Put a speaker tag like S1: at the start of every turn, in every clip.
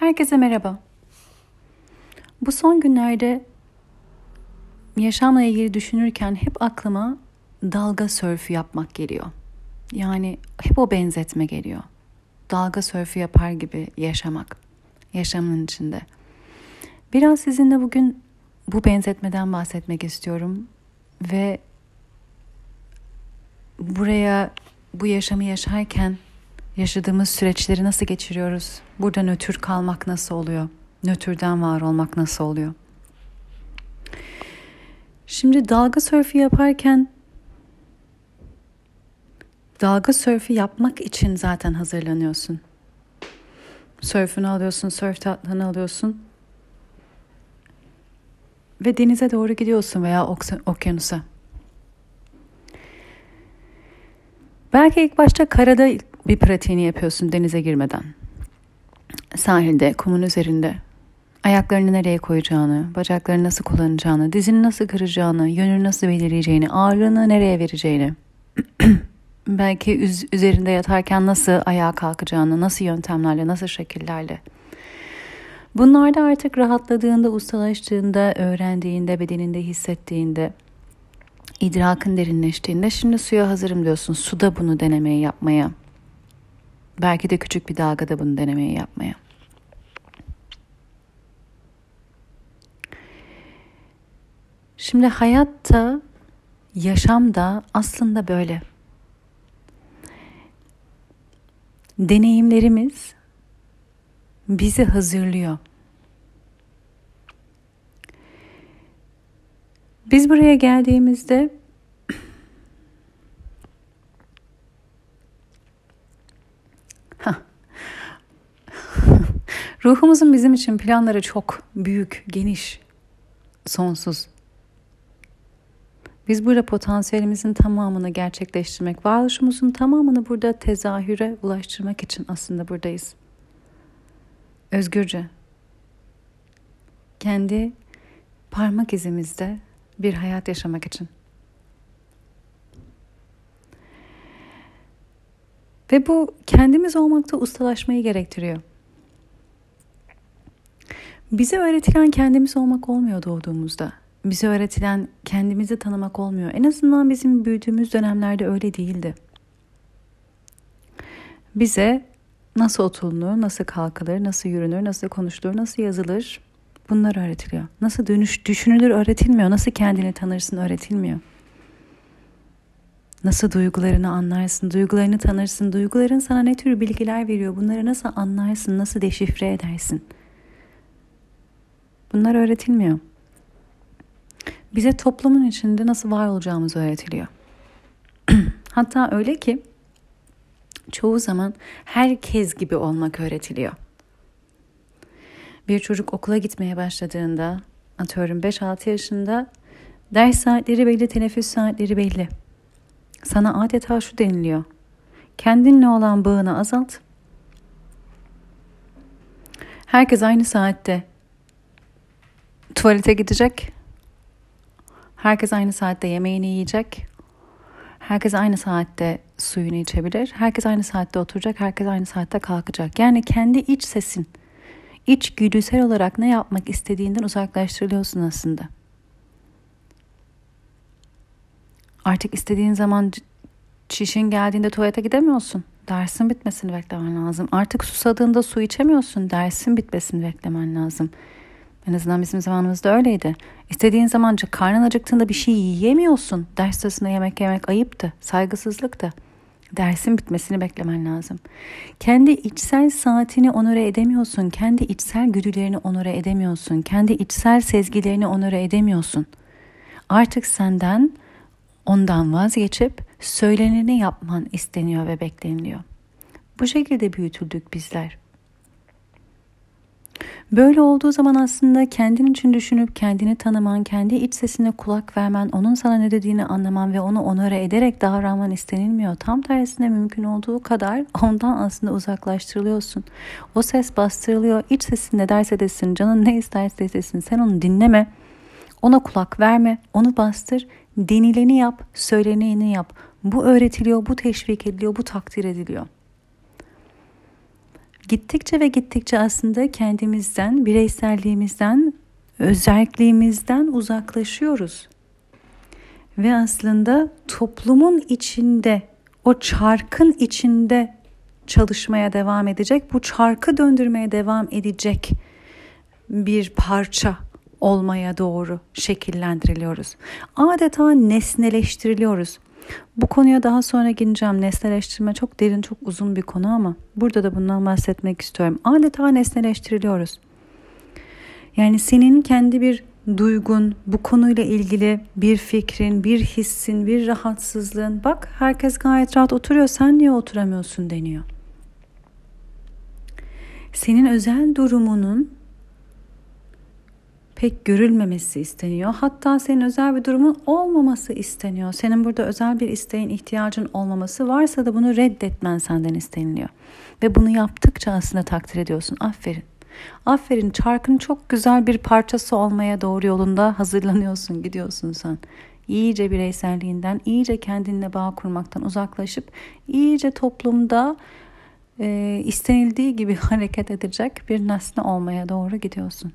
S1: Herkese merhaba. Bu son günlerde yaşamla ilgili düşünürken hep aklıma dalga sörfü yapmak geliyor. Yani hep o benzetme geliyor. Dalga sörfü yapar gibi yaşamak. Yaşamın içinde. Biraz sizinle bugün bu benzetmeden bahsetmek istiyorum. Ve buraya bu yaşamı yaşarken yaşadığımız süreçleri nasıl geçiriyoruz? Burada nötr kalmak nasıl oluyor? Nötrden var olmak nasıl oluyor? Şimdi dalga sörfü yaparken dalga sörfü yapmak için zaten hazırlanıyorsun. Sörfünü alıyorsun, sörf tatlını alıyorsun ve denize doğru gidiyorsun veya okyanusa. Belki ilk başta karada bir pratiğini yapıyorsun denize girmeden. Sahilde, kumun üzerinde. Ayaklarını nereye koyacağını, bacaklarını nasıl kullanacağını, dizini nasıl kıracağını, yönünü nasıl belirleyeceğini, ağırlığını nereye vereceğini. Belki üz- üzerinde yatarken nasıl ayağa kalkacağını, nasıl yöntemlerle, nasıl şekillerle. Bunlarda artık rahatladığında, ustalaştığında, öğrendiğinde, bedeninde hissettiğinde idrakın derinleştiğinde şimdi suya hazırım diyorsun. Suda bunu denemeyi yapmaya. Belki de küçük bir dalgada bunu denemeyi yapmaya. Şimdi hayatta, yaşamda aslında böyle. Deneyimlerimiz bizi hazırlıyor. Biz buraya geldiğimizde Ruhumuzun bizim için planları çok büyük, geniş, sonsuz. Biz burada potansiyelimizin tamamını gerçekleştirmek, varoluşumuzun tamamını burada tezahüre ulaştırmak için aslında buradayız. Özgürce. Kendi parmak izimizde bir hayat yaşamak için. Ve bu kendimiz olmakta ustalaşmayı gerektiriyor. Bize öğretilen kendimiz olmak olmuyor doğduğumuzda. Bize öğretilen kendimizi tanımak olmuyor. En azından bizim büyüdüğümüz dönemlerde öyle değildi. Bize nasıl oturulur, nasıl kalkılır, nasıl yürünür, nasıl konuşulur, nasıl yazılır bunlar öğretiliyor. Nasıl dönüş düşünülür öğretilmiyor. Nasıl kendini tanırsın öğretilmiyor. Nasıl duygularını anlarsın, duygularını tanırsın, duyguların sana ne tür bilgiler veriyor, bunları nasıl anlarsın, nasıl deşifre edersin.'' Bunlar öğretilmiyor. Bize toplumun içinde nasıl var olacağımız öğretiliyor. Hatta öyle ki çoğu zaman herkes gibi olmak öğretiliyor. Bir çocuk okula gitmeye başladığında, atıyorum 5-6 yaşında ders saatleri belli, teneffüs saatleri belli. Sana adeta şu deniliyor. Kendinle olan bağını azalt. Herkes aynı saatte tuvalete gidecek. Herkes aynı saatte yemeğini yiyecek. Herkes aynı saatte suyunu içebilir. Herkes aynı saatte oturacak. Herkes aynı saatte kalkacak. Yani kendi iç sesin, iç güdüsel olarak ne yapmak istediğinden uzaklaştırılıyorsun aslında. Artık istediğin zaman çişin geldiğinde tuvalete gidemiyorsun. Dersin bitmesini beklemen lazım. Artık susadığında su içemiyorsun. Dersin bitmesini beklemen lazım. En azından bizim zamanımızda öyleydi. İstediğin zaman karnın acıktığında bir şey yiyemiyorsun. Ders sırasında yemek yemek ayıptı, saygısızlıktı. Dersin bitmesini beklemen lazım. Kendi içsel saatini onore edemiyorsun. Kendi içsel güdülerini onore edemiyorsun. Kendi içsel sezgilerini onore edemiyorsun. Artık senden ondan vazgeçip söyleneni yapman isteniyor ve bekleniliyor. Bu şekilde büyütüldük bizler. Böyle olduğu zaman aslında kendin için düşünüp kendini tanıman, kendi iç sesine kulak vermen, onun sana ne dediğini anlaman ve onu onore ederek davranman istenilmiyor. Tam tersine mümkün olduğu kadar ondan aslında uzaklaştırılıyorsun. O ses bastırılıyor. İç sesin ne derse desin, canın ne isterse desin. Sen onu dinleme. Ona kulak verme, onu bastır, denileni yap, söyleneni yap. Bu öğretiliyor, bu teşvik ediliyor, bu takdir ediliyor. Gittikçe ve gittikçe aslında kendimizden, bireyselliğimizden, özelliğimizden uzaklaşıyoruz. Ve aslında toplumun içinde, o çarkın içinde çalışmaya devam edecek, bu çarkı döndürmeye devam edecek bir parça olmaya doğru şekillendiriliyoruz. Adeta nesneleştiriliyoruz. Bu konuya daha sonra geleceğim. Nesneleştirme çok derin, çok uzun bir konu ama burada da bundan bahsetmek istiyorum. Adeta nesneleştiriliyoruz. Yani senin kendi bir duygun, bu konuyla ilgili bir fikrin, bir hissin, bir rahatsızlığın. Bak herkes gayet rahat oturuyor, sen niye oturamıyorsun deniyor. Senin özel durumunun pek görülmemesi isteniyor. Hatta senin özel bir durumun olmaması isteniyor. Senin burada özel bir isteğin, ihtiyacın olmaması varsa da bunu reddetmen senden isteniliyor. Ve bunu yaptıkça aslında takdir ediyorsun. Aferin. Aferin çarkın çok güzel bir parçası olmaya doğru yolunda hazırlanıyorsun, gidiyorsun sen. İyice bireyselliğinden, iyice kendinle bağ kurmaktan uzaklaşıp iyice toplumda e, istenildiği gibi hareket edecek bir nesne olmaya doğru gidiyorsun.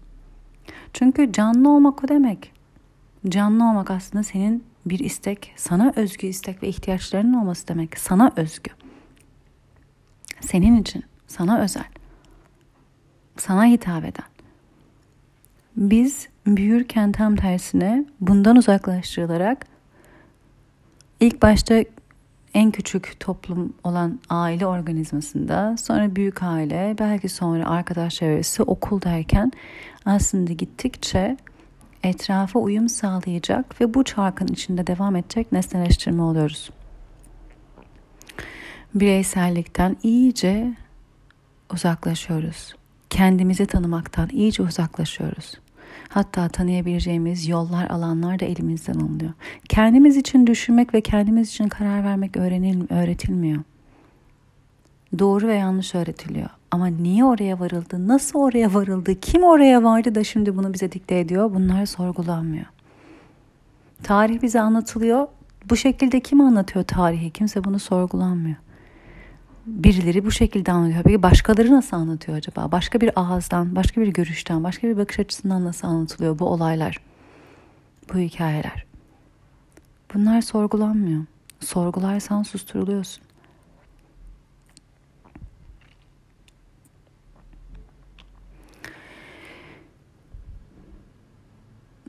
S1: Çünkü canlı olmak o demek. Canlı olmak aslında senin bir istek, sana özgü istek ve ihtiyaçlarının olması demek. Sana özgü. Senin için, sana özel. Sana hitap eden. Biz büyürken tam tersine bundan uzaklaştırılarak ilk başta en küçük toplum olan aile organizmasında, sonra büyük aile, belki sonra arkadaş çevresi, okul derken aslında gittikçe etrafa uyum sağlayacak ve bu çarkın içinde devam edecek nesneleştirme oluyoruz. Bireysellikten iyice uzaklaşıyoruz. Kendimizi tanımaktan iyice uzaklaşıyoruz. Hatta tanıyabileceğimiz yollar, alanlar da elimizden alınıyor. Kendimiz için düşünmek ve kendimiz için karar vermek öğrenil, öğretilmiyor. Doğru ve yanlış öğretiliyor. Ama niye oraya varıldı, nasıl oraya varıldı, kim oraya vardı da şimdi bunu bize dikte ediyor bunlar sorgulanmıyor. Tarih bize anlatılıyor. Bu şekilde kim anlatıyor tarihi? Kimse bunu sorgulanmıyor. Birileri bu şekilde anlatıyor. Peki başkaları nasıl anlatıyor acaba? Başka bir ağızdan, başka bir görüşten, başka bir bakış açısından nasıl anlatılıyor bu olaylar? Bu hikayeler. Bunlar sorgulanmıyor. Sorgularsan susturuluyorsun.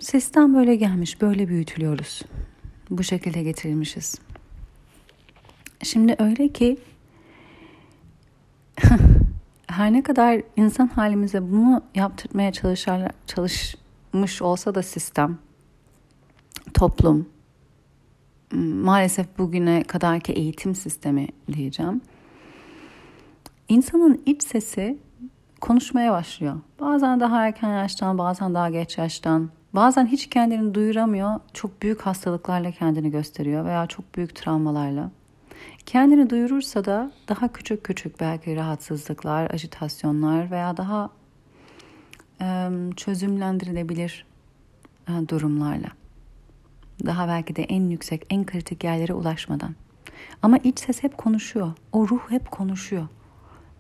S1: Sistem böyle gelmiş, böyle büyütülüyoruz. Bu şekilde getirilmişiz. Şimdi öyle ki her ne kadar insan halimize bunu yaptırmaya çalışar, çalışmış olsa da sistem, toplum, maalesef bugüne kadarki eğitim sistemi diyeceğim. İnsanın iç sesi konuşmaya başlıyor. Bazen daha erken yaştan, bazen daha geç yaştan, Bazen hiç kendini duyuramıyor, çok büyük hastalıklarla kendini gösteriyor veya çok büyük travmalarla. Kendini duyurursa da daha küçük küçük belki rahatsızlıklar, ajitasyonlar veya daha e, çözümlendirilebilir durumlarla. Daha belki de en yüksek, en kritik yerlere ulaşmadan. Ama iç ses hep konuşuyor. O ruh hep konuşuyor.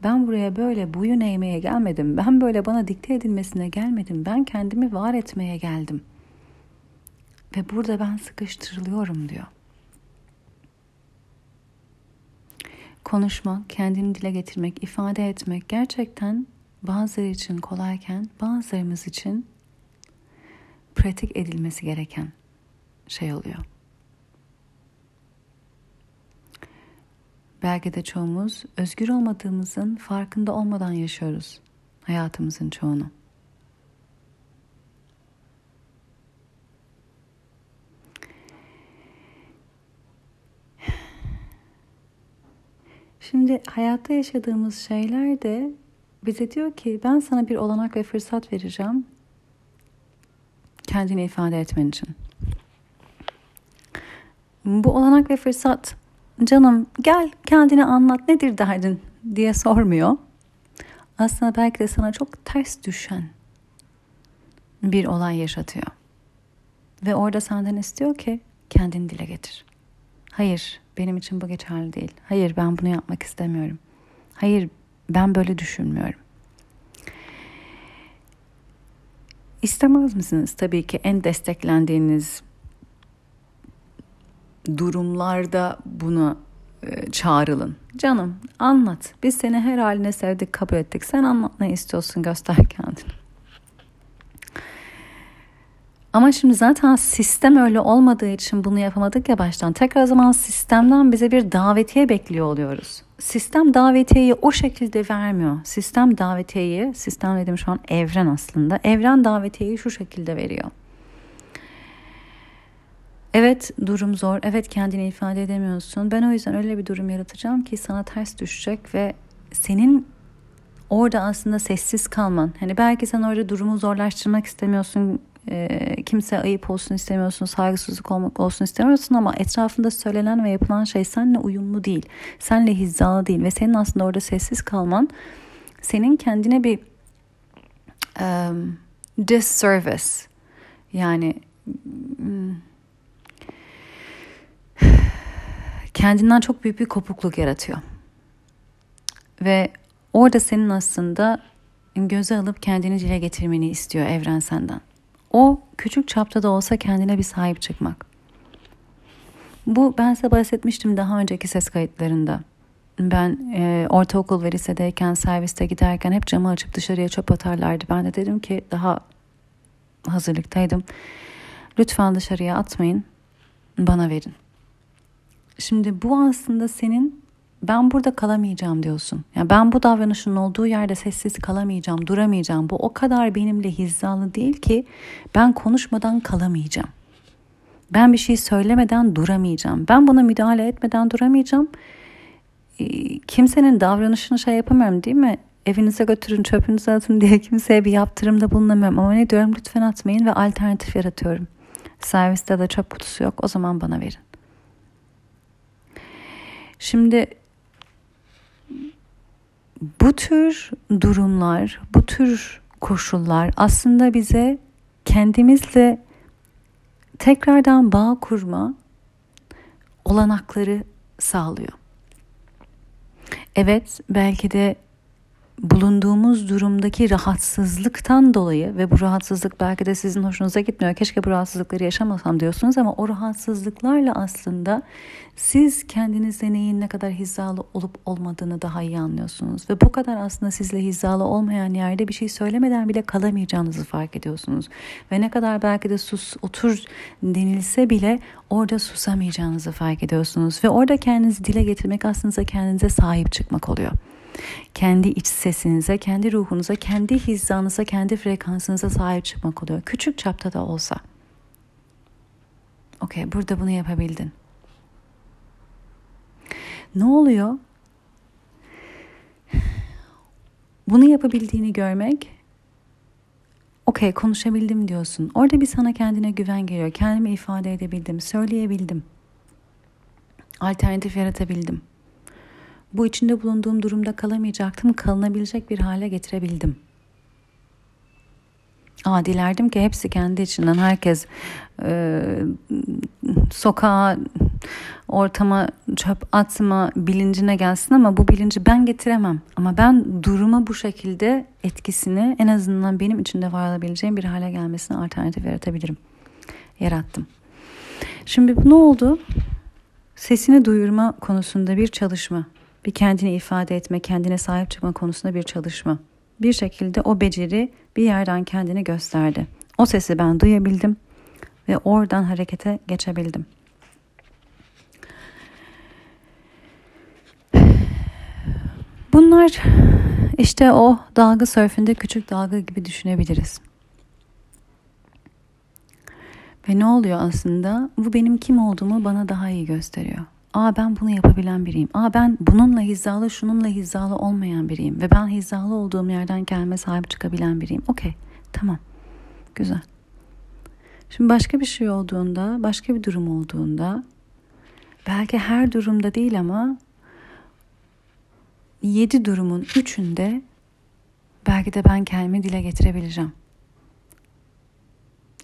S1: Ben buraya böyle boyun eğmeye gelmedim. Ben böyle bana dikte edilmesine gelmedim. Ben kendimi var etmeye geldim. Ve burada ben sıkıştırılıyorum diyor. Konuşmak, kendini dile getirmek, ifade etmek gerçekten bazıları için kolayken bazılarımız için pratik edilmesi gereken şey oluyor. Belki de çoğumuz özgür olmadığımızın farkında olmadan yaşıyoruz hayatımızın çoğunu. Şimdi hayatta yaşadığımız şeyler de bize diyor ki ben sana bir olanak ve fırsat vereceğim kendini ifade etmen için. Bu olanak ve fırsat canım gel kendini anlat nedir derdin diye sormuyor. Aslında belki de sana çok ters düşen bir olay yaşatıyor. Ve orada senden istiyor ki kendini dile getir. Hayır benim için bu geçerli değil. Hayır ben bunu yapmak istemiyorum. Hayır Ben böyle düşünmüyorum. İstemez misiniz? Tabii ki en desteklendiğiniz durumlarda bunu e, çağrılın. Canım anlat. Biz seni her haline sevdik, kabul ettik. Sen anlat ne istiyorsun göster kendini. Ama şimdi zaten sistem öyle olmadığı için bunu yapamadık ya baştan. Tekrar o zaman sistemden bize bir davetiye bekliyor oluyoruz. Sistem davetiyeyi o şekilde vermiyor. Sistem davetiyeyi, sistem dedim şu an evren aslında. Evren davetiyeyi şu şekilde veriyor. Evet durum zor. Evet kendini ifade edemiyorsun. Ben o yüzden öyle bir durum yaratacağım ki sana ters düşecek ve senin orada aslında sessiz kalman. Hani belki sen orada durumu zorlaştırmak istemiyorsun. E, kimse ayıp olsun istemiyorsun, saygısızlık olmak olsun istemiyorsun ama etrafında söylenen ve yapılan şey seninle uyumlu değil. Seninle hizalı değil ve senin aslında orada sessiz kalman senin kendine bir um, disservice yani hmm, kendinden çok büyük bir kopukluk yaratıyor. Ve orada senin aslında göze alıp kendini dile getirmeni istiyor evren senden. O küçük çapta da olsa kendine bir sahip çıkmak. Bu ben size bahsetmiştim daha önceki ses kayıtlarında. Ben e, ortaokul ve lisedeyken serviste giderken hep camı açıp dışarıya çöp atarlardı. Ben de dedim ki daha hazırlıktaydım. Lütfen dışarıya atmayın, bana verin. Şimdi bu aslında senin ben burada kalamayacağım diyorsun. Yani ben bu davranışın olduğu yerde sessiz kalamayacağım, duramayacağım. Bu o kadar benimle hizalı değil ki ben konuşmadan kalamayacağım. Ben bir şey söylemeden duramayacağım. Ben buna müdahale etmeden duramayacağım. Ee, kimsenin davranışını şey yapamıyorum değil mi? Evinize götürün, çöpünüzü atın diye kimseye bir yaptırımda bulunamıyorum. Ama ne diyorum lütfen atmayın ve alternatif yaratıyorum. Serviste de çöp kutusu yok o zaman bana verin. Şimdi bu tür durumlar, bu tür koşullar aslında bize kendimizle tekrardan bağ kurma olanakları sağlıyor. Evet, belki de bulunduğumuz durumdaki rahatsızlıktan dolayı ve bu rahatsızlık belki de sizin hoşunuza gitmiyor. Keşke bu rahatsızlıkları yaşamasam diyorsunuz ama o rahatsızlıklarla aslında siz kendinizde neyin ne kadar hizalı olup olmadığını daha iyi anlıyorsunuz. Ve bu kadar aslında sizle hizalı olmayan yerde bir şey söylemeden bile kalamayacağınızı fark ediyorsunuz. Ve ne kadar belki de sus otur denilse bile orada susamayacağınızı fark ediyorsunuz. Ve orada kendinizi dile getirmek aslında kendinize sahip çıkmak oluyor kendi iç sesinize, kendi ruhunuza, kendi hizanıza, kendi frekansınıza sahip çıkmak oluyor. Küçük çapta da olsa. Okey, burada bunu yapabildin. Ne oluyor? Bunu yapabildiğini görmek okey konuşabildim diyorsun. Orada bir sana kendine güven geliyor. Kendimi ifade edebildim, söyleyebildim. Alternatif yaratabildim bu içinde bulunduğum durumda kalamayacaktım, kalınabilecek bir hale getirebildim. Aa, dilerdim ki hepsi kendi içinden herkes e, sokağa, ortama çöp atma bilincine gelsin ama bu bilinci ben getiremem. Ama ben duruma bu şekilde etkisini en azından benim içinde var olabileceğim bir hale gelmesine alternatif yaratabilirim. Yarattım. Şimdi ne oldu? Sesini duyurma konusunda bir çalışma bir kendini ifade etme, kendine sahip çıkma konusunda bir çalışma. Bir şekilde o beceri bir yerden kendini gösterdi. O sesi ben duyabildim ve oradan harekete geçebildim. Bunlar işte o dalga sörfünde küçük dalga gibi düşünebiliriz. Ve ne oluyor aslında? Bu benim kim olduğumu bana daha iyi gösteriyor. Aa ben bunu yapabilen biriyim. Aa ben bununla hizalı, şununla hizalı olmayan biriyim. Ve ben hizalı olduğum yerden kendime sahip çıkabilen biriyim. Okey, tamam. Güzel. Şimdi başka bir şey olduğunda, başka bir durum olduğunda, belki her durumda değil ama yedi durumun üçünde belki de ben kendimi dile getirebileceğim.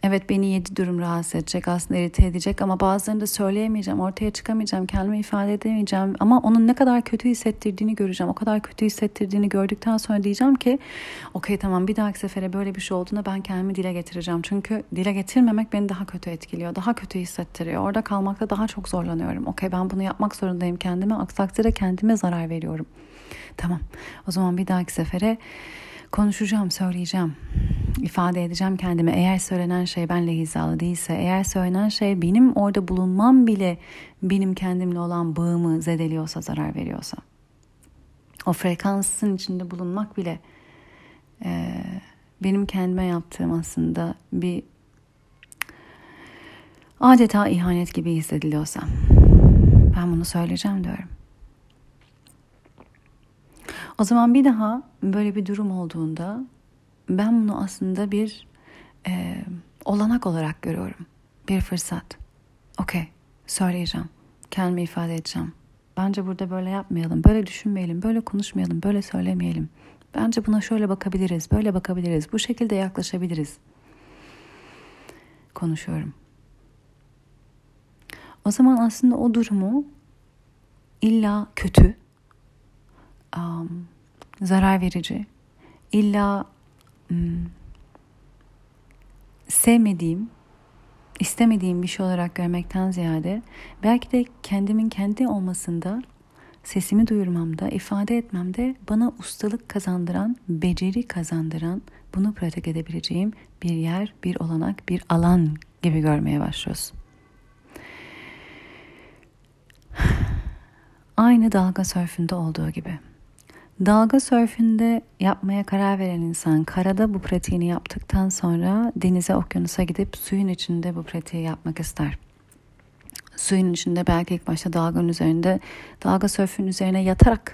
S1: Evet beni yedi durum rahatsız edecek aslında irite edecek ama bazılarını da söyleyemeyeceğim ortaya çıkamayacağım kendimi ifade edemeyeceğim ama onun ne kadar kötü hissettirdiğini göreceğim. O kadar kötü hissettirdiğini gördükten sonra diyeceğim ki okey tamam bir dahaki sefere böyle bir şey olduğunda ben kendimi dile getireceğim. Çünkü dile getirmemek beni daha kötü etkiliyor daha kötü hissettiriyor. Orada kalmakta daha çok zorlanıyorum. Okey ben bunu yapmak zorundayım kendime aksi kendime zarar veriyorum. Tamam o zaman bir dahaki sefere konuşacağım söyleyeceğim ifade edeceğim kendime. Eğer söylenen şey benle hizalı değilse, eğer söylenen şey benim orada bulunmam bile benim kendimle olan bağımı zedeliyorsa, zarar veriyorsa. O frekansın içinde bulunmak bile e, benim kendime yaptığım aslında bir adeta ihanet gibi hissediliyorsa ben bunu söyleyeceğim diyorum. O zaman bir daha böyle bir durum olduğunda ben bunu aslında bir e, olanak olarak görüyorum. Bir fırsat. Okey, söyleyeceğim. Kendimi ifade edeceğim. Bence burada böyle yapmayalım, böyle düşünmeyelim, böyle konuşmayalım, böyle söylemeyelim. Bence buna şöyle bakabiliriz, böyle bakabiliriz, bu şekilde yaklaşabiliriz. Konuşuyorum. O zaman aslında o durumu illa kötü, um, zarar verici, illa Hmm. sevmediğim, istemediğim bir şey olarak görmekten ziyade belki de kendimin kendi olmasında sesimi duyurmamda, ifade etmemde bana ustalık kazandıran, beceri kazandıran, bunu pratik edebileceğim bir yer, bir olanak, bir alan gibi görmeye başlıyorsun. Aynı dalga sörfünde olduğu gibi. Dalga sörfünde yapmaya karar veren insan karada bu pratiğini yaptıktan sonra denize okyanusa gidip suyun içinde bu pratiği yapmak ister. Suyun içinde belki ilk başta dalganın üzerinde dalga sörfün üzerine yatarak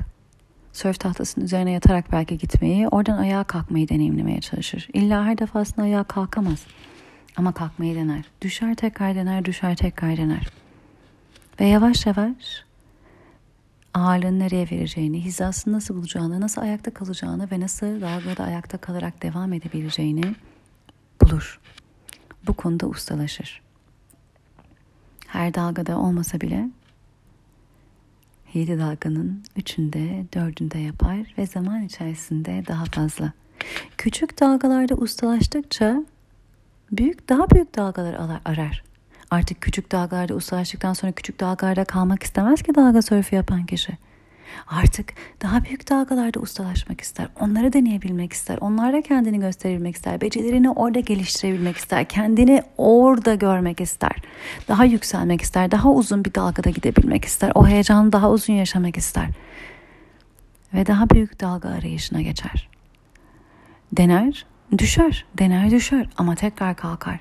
S1: sörf tahtasının üzerine yatarak belki gitmeyi oradan ayağa kalkmayı deneyimlemeye çalışır. İlla her defasında ayağa kalkamaz ama kalkmayı dener. Düşer tekrar dener düşer tekrar dener. Ve yavaş yavaş ağırlığını nereye vereceğini, hizasını nasıl bulacağını, nasıl ayakta kalacağını ve nasıl dalgada ayakta kalarak devam edebileceğini bulur. Bu konuda ustalaşır. Her dalgada olmasa bile yedi dalganın üçünde, dördünde yapar ve zaman içerisinde daha fazla. Küçük dalgalarda ustalaştıkça büyük daha büyük dalgalar arar. Artık küçük dalgalarda ustalaştıktan sonra küçük dalgalarda kalmak istemez ki dalga sörfü yapan kişi. Artık daha büyük dalgalarda ustalaşmak ister. Onları deneyebilmek ister. Onlarda kendini gösterebilmek ister. Becerilerini orada geliştirebilmek ister. Kendini orada görmek ister. Daha yükselmek ister. Daha uzun bir dalgada gidebilmek ister. O heyecanı daha uzun yaşamak ister. Ve daha büyük dalga arayışına geçer. Dener, düşer. Dener, düşer ama tekrar kalkar.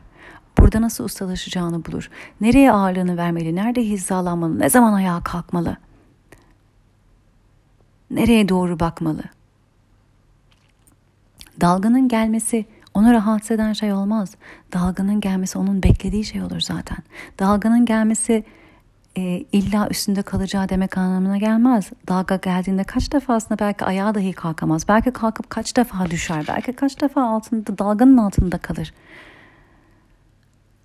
S1: Burada nasıl ustalaşacağını bulur. Nereye ağırlığını vermeli, nerede hizalanmalı, ne zaman ayağa kalkmalı. Nereye doğru bakmalı. Dalganın gelmesi onu rahatsız eden şey olmaz. Dalganın gelmesi onun beklediği şey olur zaten. Dalganın gelmesi e, illa üstünde kalacağı demek anlamına gelmez. Dalga geldiğinde kaç defasında belki ayağa dahi kalkamaz. Belki kalkıp kaç defa düşer. Belki kaç defa altında dalganın altında kalır.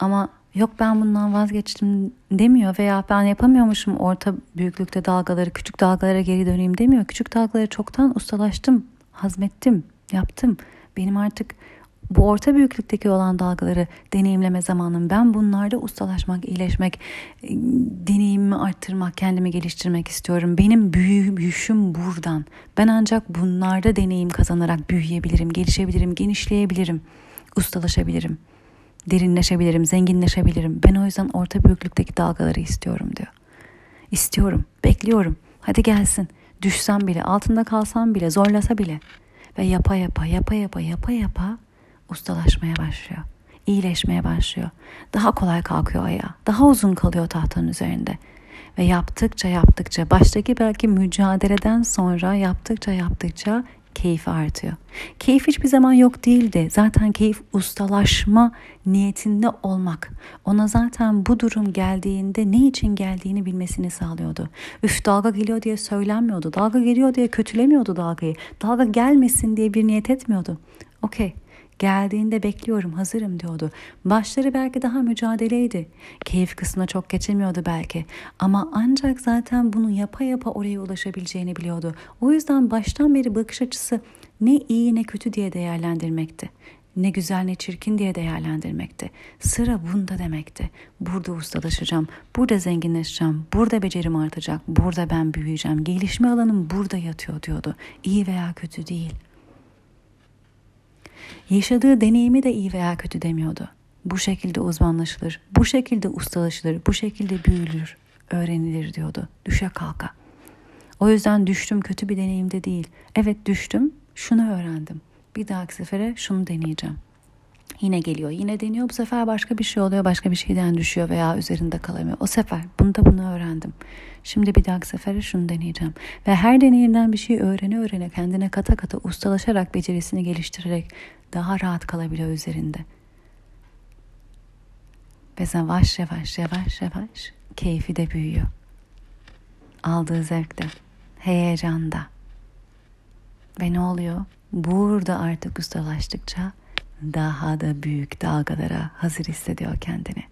S1: Ama yok ben bundan vazgeçtim demiyor veya ben yapamıyormuşum orta büyüklükte dalgaları küçük dalgalara geri döneyim demiyor. Küçük dalgaları çoktan ustalaştım, hazmettim, yaptım. Benim artık bu orta büyüklükteki olan dalgaları deneyimleme zamanım. Ben bunlarda ustalaşmak, iyileşmek, deneyimimi arttırmak, kendimi geliştirmek istiyorum. Benim büyüşüm buradan. Ben ancak bunlarda deneyim kazanarak büyüyebilirim, gelişebilirim, genişleyebilirim, ustalaşabilirim.'' Derinleşebilirim, zenginleşebilirim. Ben o yüzden orta büyüklükteki dalgaları istiyorum diyor. İstiyorum, bekliyorum. Hadi gelsin. Düşsem bile, altında kalsam bile, zorlasa bile. Ve yapa yapa, yapa yapa, yapa yapa ustalaşmaya başlıyor. İyileşmeye başlıyor. Daha kolay kalkıyor ayağa. Daha uzun kalıyor tahtanın üzerinde. Ve yaptıkça yaptıkça, baştaki belki mücadeleden sonra yaptıkça yaptıkça keyfi artıyor. Keyif hiçbir zaman yok değildi. Zaten keyif ustalaşma niyetinde olmak. Ona zaten bu durum geldiğinde ne için geldiğini bilmesini sağlıyordu. Üf dalga geliyor diye söylenmiyordu. Dalga geliyor diye kötülemiyordu dalgayı. Dalga gelmesin diye bir niyet etmiyordu. Okey Geldiğinde bekliyorum, hazırım diyordu. Başları belki daha mücadeleydi. Keyif kısmına çok geçemiyordu belki. Ama ancak zaten bunu yapa yapa oraya ulaşabileceğini biliyordu. O yüzden baştan beri bakış açısı ne iyi ne kötü diye değerlendirmekti. Ne güzel ne çirkin diye değerlendirmekti. Sıra bunda demekti. Burada ustalaşacağım, burada zenginleşeceğim, burada becerim artacak, burada ben büyüyeceğim. Gelişme alanım burada yatıyor diyordu. İyi veya kötü değil. Yaşadığı deneyimi de iyi veya kötü demiyordu. Bu şekilde uzmanlaşılır, bu şekilde ustalaşılır, bu şekilde büyülür, öğrenilir diyordu. Düşe kalka. O yüzden düştüm kötü bir deneyimde değil. Evet düştüm, şunu öğrendim. Bir dahaki sefere şunu deneyeceğim. Yine geliyor, yine deniyor. Bu sefer başka bir şey oluyor, başka bir şeyden düşüyor veya üzerinde kalamıyor. O sefer bunu da bunu öğrendim. Şimdi bir dahaki sefere şunu deneyeceğim. Ve her deneyimden bir şey öğrene öğrene kendine kata kata ustalaşarak becerisini geliştirerek daha rahat kalabiliyor üzerinde. Ve yavaş yavaş yavaş yavaş keyfi de büyüyor. Aldığı zevkte, heyecanda. Ve ne oluyor? Burada artık ustalaştıkça daha da büyük dalgalara hazır hissediyor kendini.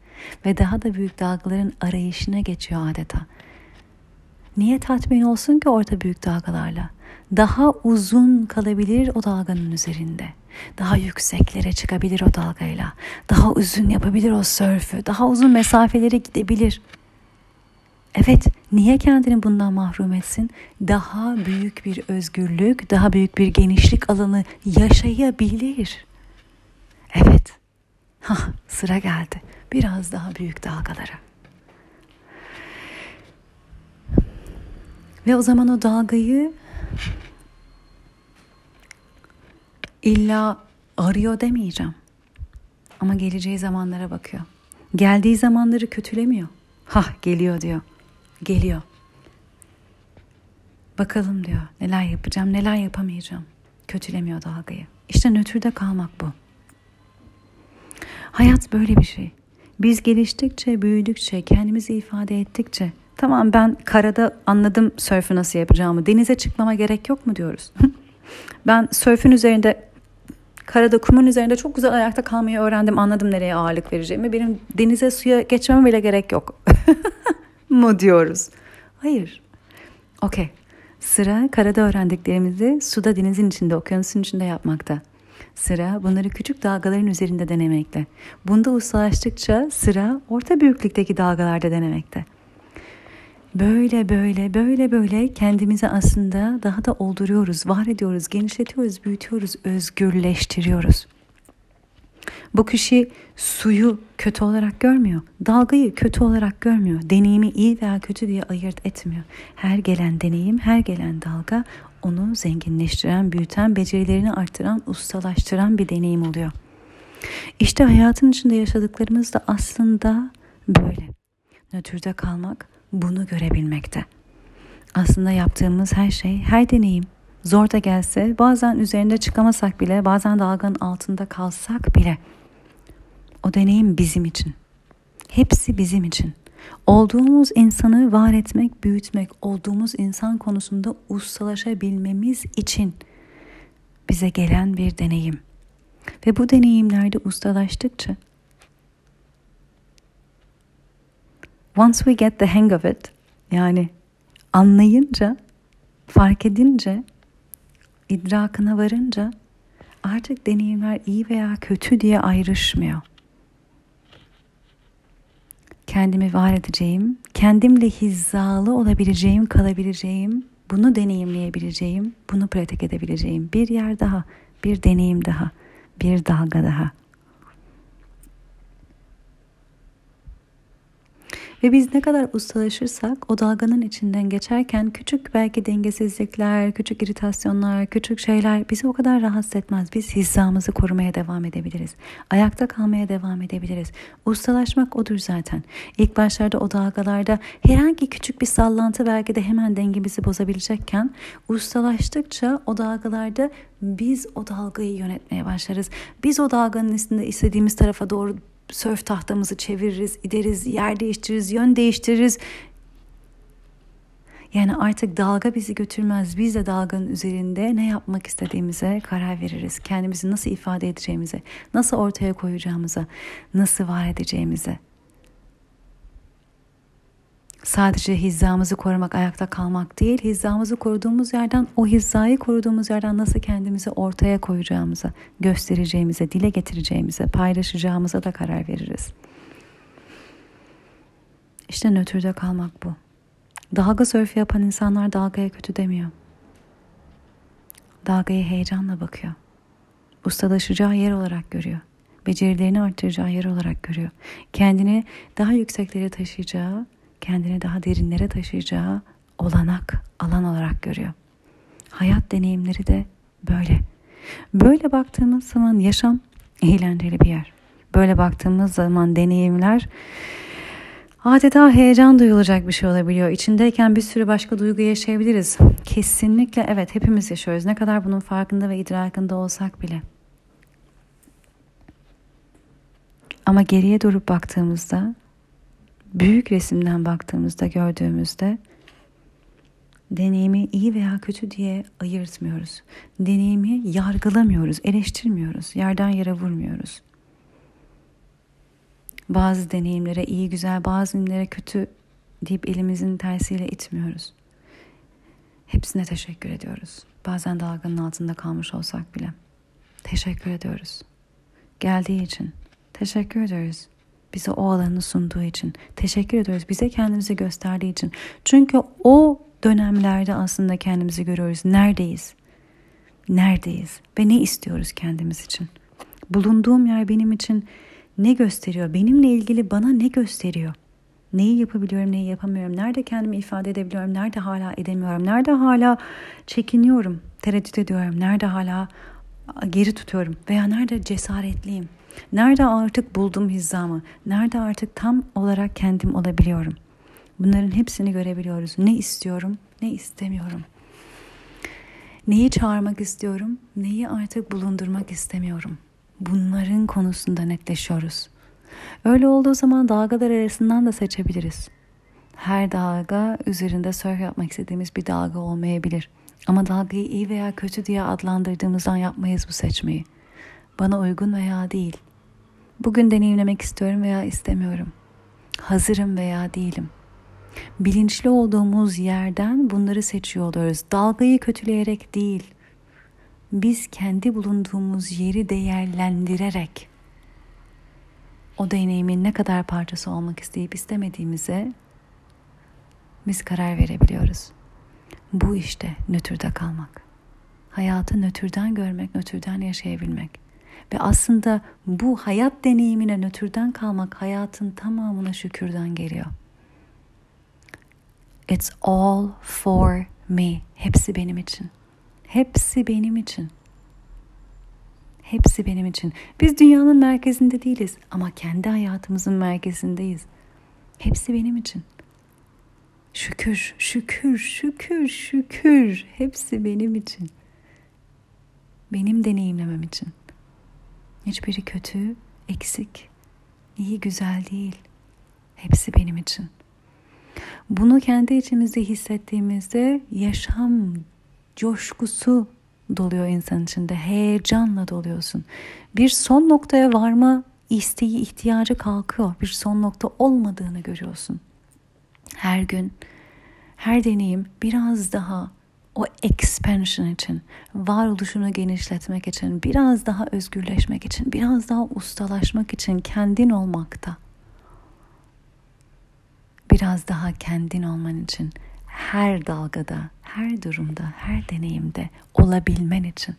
S1: Ve daha da büyük dalgaların arayışına geçiyor adeta. Niye tatmin olsun ki orta büyük dalgalarla? Daha uzun kalabilir o dalganın üzerinde. Daha yükseklere çıkabilir o dalgayla. Daha uzun yapabilir o sörfü. Daha uzun mesafelere gidebilir. Evet, niye kendini bundan mahrum etsin? Daha büyük bir özgürlük, daha büyük bir genişlik alanı yaşayabilir. Evet, ha, sıra geldi. Biraz daha büyük dalgalara. Ve o zaman o dalgayı illa arıyor demeyeceğim. Ama geleceği zamanlara bakıyor. Geldiği zamanları kötülemiyor. Ha geliyor diyor. Geliyor. Bakalım diyor. Neler yapacağım, neler yapamayacağım. Kötülemiyor dalgayı. İşte nötrde kalmak bu. Hayat böyle bir şey. Biz geliştikçe, büyüdükçe, kendimizi ifade ettikçe tamam ben karada anladım sörfü nasıl yapacağımı. Denize çıkmama gerek yok mu diyoruz. ben sörfün üzerinde karada kumun üzerinde çok güzel ayakta kalmayı öğrendim. Anladım nereye ağırlık vereceğimi. Benim denize suya geçmeme bile gerek yok. mu diyoruz? Hayır. Okey. Sıra karada öğrendiklerimizi suda denizin içinde, okyanusun içinde yapmakta. Sıra bunları küçük dalgaların üzerinde denemekte. Bunda ustalaştıkça sıra orta büyüklükteki dalgalarda denemekte. Böyle böyle böyle böyle kendimizi aslında daha da olduruyoruz, var ediyoruz, genişletiyoruz, büyütüyoruz, özgürleştiriyoruz. Bu kişi suyu kötü olarak görmüyor. Dalgayı kötü olarak görmüyor. Deneyimi iyi veya kötü diye ayırt etmiyor. Her gelen deneyim, her gelen dalga onu zenginleştiren, büyüten, becerilerini arttıran, ustalaştıran bir deneyim oluyor. İşte hayatın içinde yaşadıklarımız da aslında böyle. Nötrde kalmak bunu görebilmekte. Aslında yaptığımız her şey, her deneyim zor da gelse, bazen üzerinde çıkamasak bile, bazen dalganın altında kalsak bile o deneyim bizim için. Hepsi bizim için. Olduğumuz insanı var etmek, büyütmek, olduğumuz insan konusunda ustalaşabilmemiz için bize gelen bir deneyim. Ve bu deneyimlerde ustalaştıkça once we get the hang of it yani anlayınca, fark edince, idrakına varınca artık deneyimler iyi veya kötü diye ayrışmıyor kendimi var edeceğim, kendimle hizalı olabileceğim, kalabileceğim, bunu deneyimleyebileceğim, bunu pratik edebileceğim bir yer daha, bir deneyim daha, bir dalga daha. Ve biz ne kadar ustalaşırsak o dalganın içinden geçerken küçük belki dengesizlikler, küçük iritasyonlar, küçük şeyler bizi o kadar rahatsız etmez. Biz hizamızı korumaya devam edebiliriz. Ayakta kalmaya devam edebiliriz. Ustalaşmak odur zaten. İlk başlarda o dalgalarda herhangi küçük bir sallantı belki de hemen dengemizi bozabilecekken ustalaştıkça o dalgalarda biz o dalgayı yönetmeye başlarız. Biz o dalganın üstünde istediğimiz tarafa doğru sörf tahtamızı çeviririz, ideriz, yer değiştiririz, yön değiştiririz. Yani artık dalga bizi götürmez. Biz de dalganın üzerinde ne yapmak istediğimize karar veririz. Kendimizi nasıl ifade edeceğimize, nasıl ortaya koyacağımıza, nasıl var edeceğimize. Sadece hizamızı korumak, ayakta kalmak değil, hizamızı koruduğumuz yerden, o hizayı koruduğumuz yerden nasıl kendimizi ortaya koyacağımıza, göstereceğimize, dile getireceğimize, paylaşacağımıza da karar veririz. İşte nötrde kalmak bu. Dalga sörfü yapan insanlar dalgaya kötü demiyor. Dalgaya heyecanla bakıyor. Ustalaşacağı yer olarak görüyor. Becerilerini arttıracağı yer olarak görüyor. Kendini daha yükseklere taşıyacağı, kendini daha derinlere taşıyacağı olanak, alan olarak görüyor. Hayat deneyimleri de böyle. Böyle baktığımız zaman yaşam eğlenceli bir yer. Böyle baktığımız zaman deneyimler adeta heyecan duyulacak bir şey olabiliyor. İçindeyken bir sürü başka duygu yaşayabiliriz. Kesinlikle evet hepimiz yaşıyoruz. Ne kadar bunun farkında ve idrakında olsak bile. Ama geriye durup baktığımızda, büyük resimden baktığımızda gördüğümüzde deneyimi iyi veya kötü diye ayırtmıyoruz. Deneyimi yargılamıyoruz, eleştirmiyoruz, yerden yere vurmuyoruz. Bazı deneyimlere iyi güzel, bazı deneyimlere kötü deyip elimizin tersiyle itmiyoruz. Hepsine teşekkür ediyoruz. Bazen dalganın altında kalmış olsak bile. Teşekkür ediyoruz. Geldiği için. Teşekkür ediyoruz. Bize o alanı sunduğu için. Teşekkür ediyoruz. Bize kendimizi gösterdiği için. Çünkü o dönemlerde aslında kendimizi görüyoruz. Neredeyiz? Neredeyiz? Ve ne istiyoruz kendimiz için? Bulunduğum yer benim için ne gösteriyor? Benimle ilgili bana ne gösteriyor? Neyi yapabiliyorum, neyi yapamıyorum? Nerede kendimi ifade edebiliyorum? Nerede hala edemiyorum? Nerede hala çekiniyorum, tereddüt ediyorum? Nerede hala geri tutuyorum? Veya nerede cesaretliyim? Nerede artık buldum hizamı? Nerede artık tam olarak kendim olabiliyorum? Bunların hepsini görebiliyoruz. Ne istiyorum, ne istemiyorum. Neyi çağırmak istiyorum, neyi artık bulundurmak istemiyorum.'' bunların konusunda netleşiyoruz. Öyle olduğu zaman dalgalar arasından da seçebiliriz. Her dalga üzerinde surf yapmak istediğimiz bir dalga olmayabilir. Ama dalgayı iyi veya kötü diye adlandırdığımızdan yapmayız bu seçmeyi. Bana uygun veya değil. Bugün deneyimlemek istiyorum veya istemiyorum. Hazırım veya değilim. Bilinçli olduğumuz yerden bunları seçiyor oluyoruz. Dalgayı kötüleyerek değil, biz kendi bulunduğumuz yeri değerlendirerek o deneyimin ne kadar parçası olmak isteyip istemediğimize biz karar verebiliyoruz. Bu işte nötrde kalmak. Hayatı nötrden görmek, nötrden yaşayabilmek. Ve aslında bu hayat deneyimine nötrden kalmak hayatın tamamına şükürden geliyor. It's all for me. Hepsi benim için. Hepsi benim için. Hepsi benim için. Biz dünyanın merkezinde değiliz ama kendi hayatımızın merkezindeyiz. Hepsi benim için. Şükür, şükür, şükür, şükür. Hepsi benim için. Benim deneyimlemem için. Hiçbiri kötü, eksik, iyi, güzel değil. Hepsi benim için. Bunu kendi içimizde hissettiğimizde yaşam coşkusu doluyor insan içinde. Heyecanla doluyorsun. Bir son noktaya varma isteği, ihtiyacı kalkıyor. Bir son nokta olmadığını görüyorsun. Her gün, her deneyim biraz daha o expansion için, varoluşunu genişletmek için, biraz daha özgürleşmek için, biraz daha ustalaşmak için kendin olmakta. Biraz daha kendin olman için her dalgada, her durumda, her deneyimde olabilmen için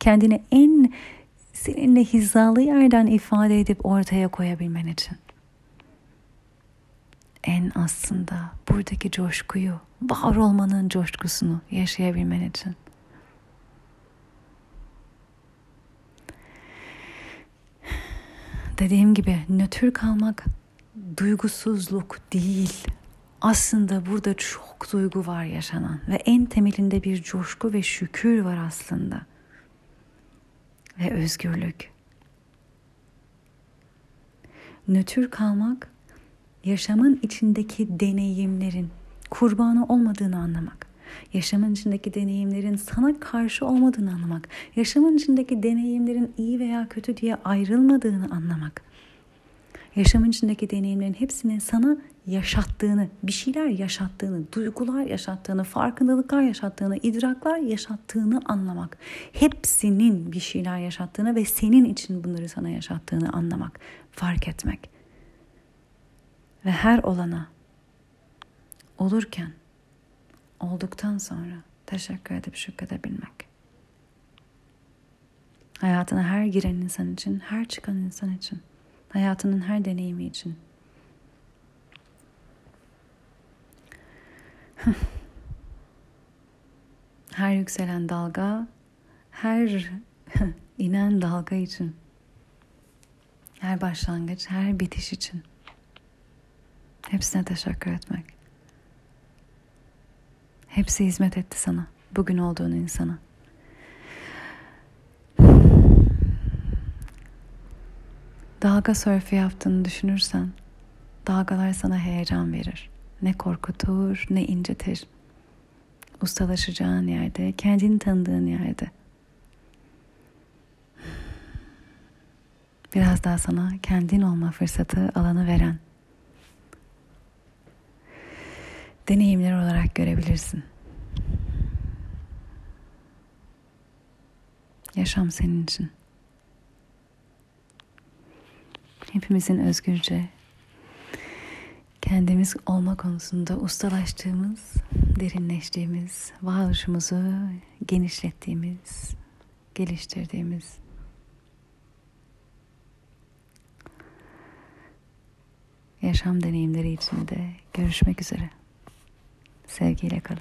S1: kendini en seninle hizalı yerden ifade edip ortaya koyabilmen için. En aslında buradaki coşkuyu, var olmanın coşkusunu yaşayabilmen için. Dediğim gibi nötr kalmak duygusuzluk değil aslında burada çok duygu var yaşanan ve en temelinde bir coşku ve şükür var aslında. Ve özgürlük. Nötr kalmak yaşamın içindeki deneyimlerin, kurbanı olmadığını anlamak. Yaşamın içindeki deneyimlerin sana karşı olmadığını anlamak. Yaşamın içindeki deneyimlerin iyi veya kötü diye ayrılmadığını anlamak. Yaşamın içindeki deneyimlerin hepsinin sana yaşattığını, bir şeyler yaşattığını, duygular yaşattığını, farkındalıklar yaşattığını, idraklar yaşattığını anlamak. Hepsinin bir şeyler yaşattığını ve senin için bunları sana yaşattığını anlamak, fark etmek. Ve her olana olurken, olduktan sonra teşekkür edip şükredebilmek. Hayatına her giren insan için, her çıkan insan için, hayatının her deneyimi için her yükselen dalga, her inen dalga için, her başlangıç, her bitiş için hepsine teşekkür etmek. Hepsi hizmet etti sana, bugün olduğun insana. Dalga sörfü yaptığını düşünürsen, dalgalar sana heyecan verir. Ne korkutur, ne incitir. Ustalaşacağın yerde, kendini tanıdığın yerde. Biraz daha sana kendin olma fırsatı alanı veren deneyimler olarak görebilirsin. Yaşam senin için. Hepimizin özgürce kendimiz olma konusunda ustalaştığımız, derinleştiğimiz, varoluşumuzu genişlettiğimiz, geliştirdiğimiz yaşam deneyimleri içinde görüşmek üzere. Sevgiyle kalın.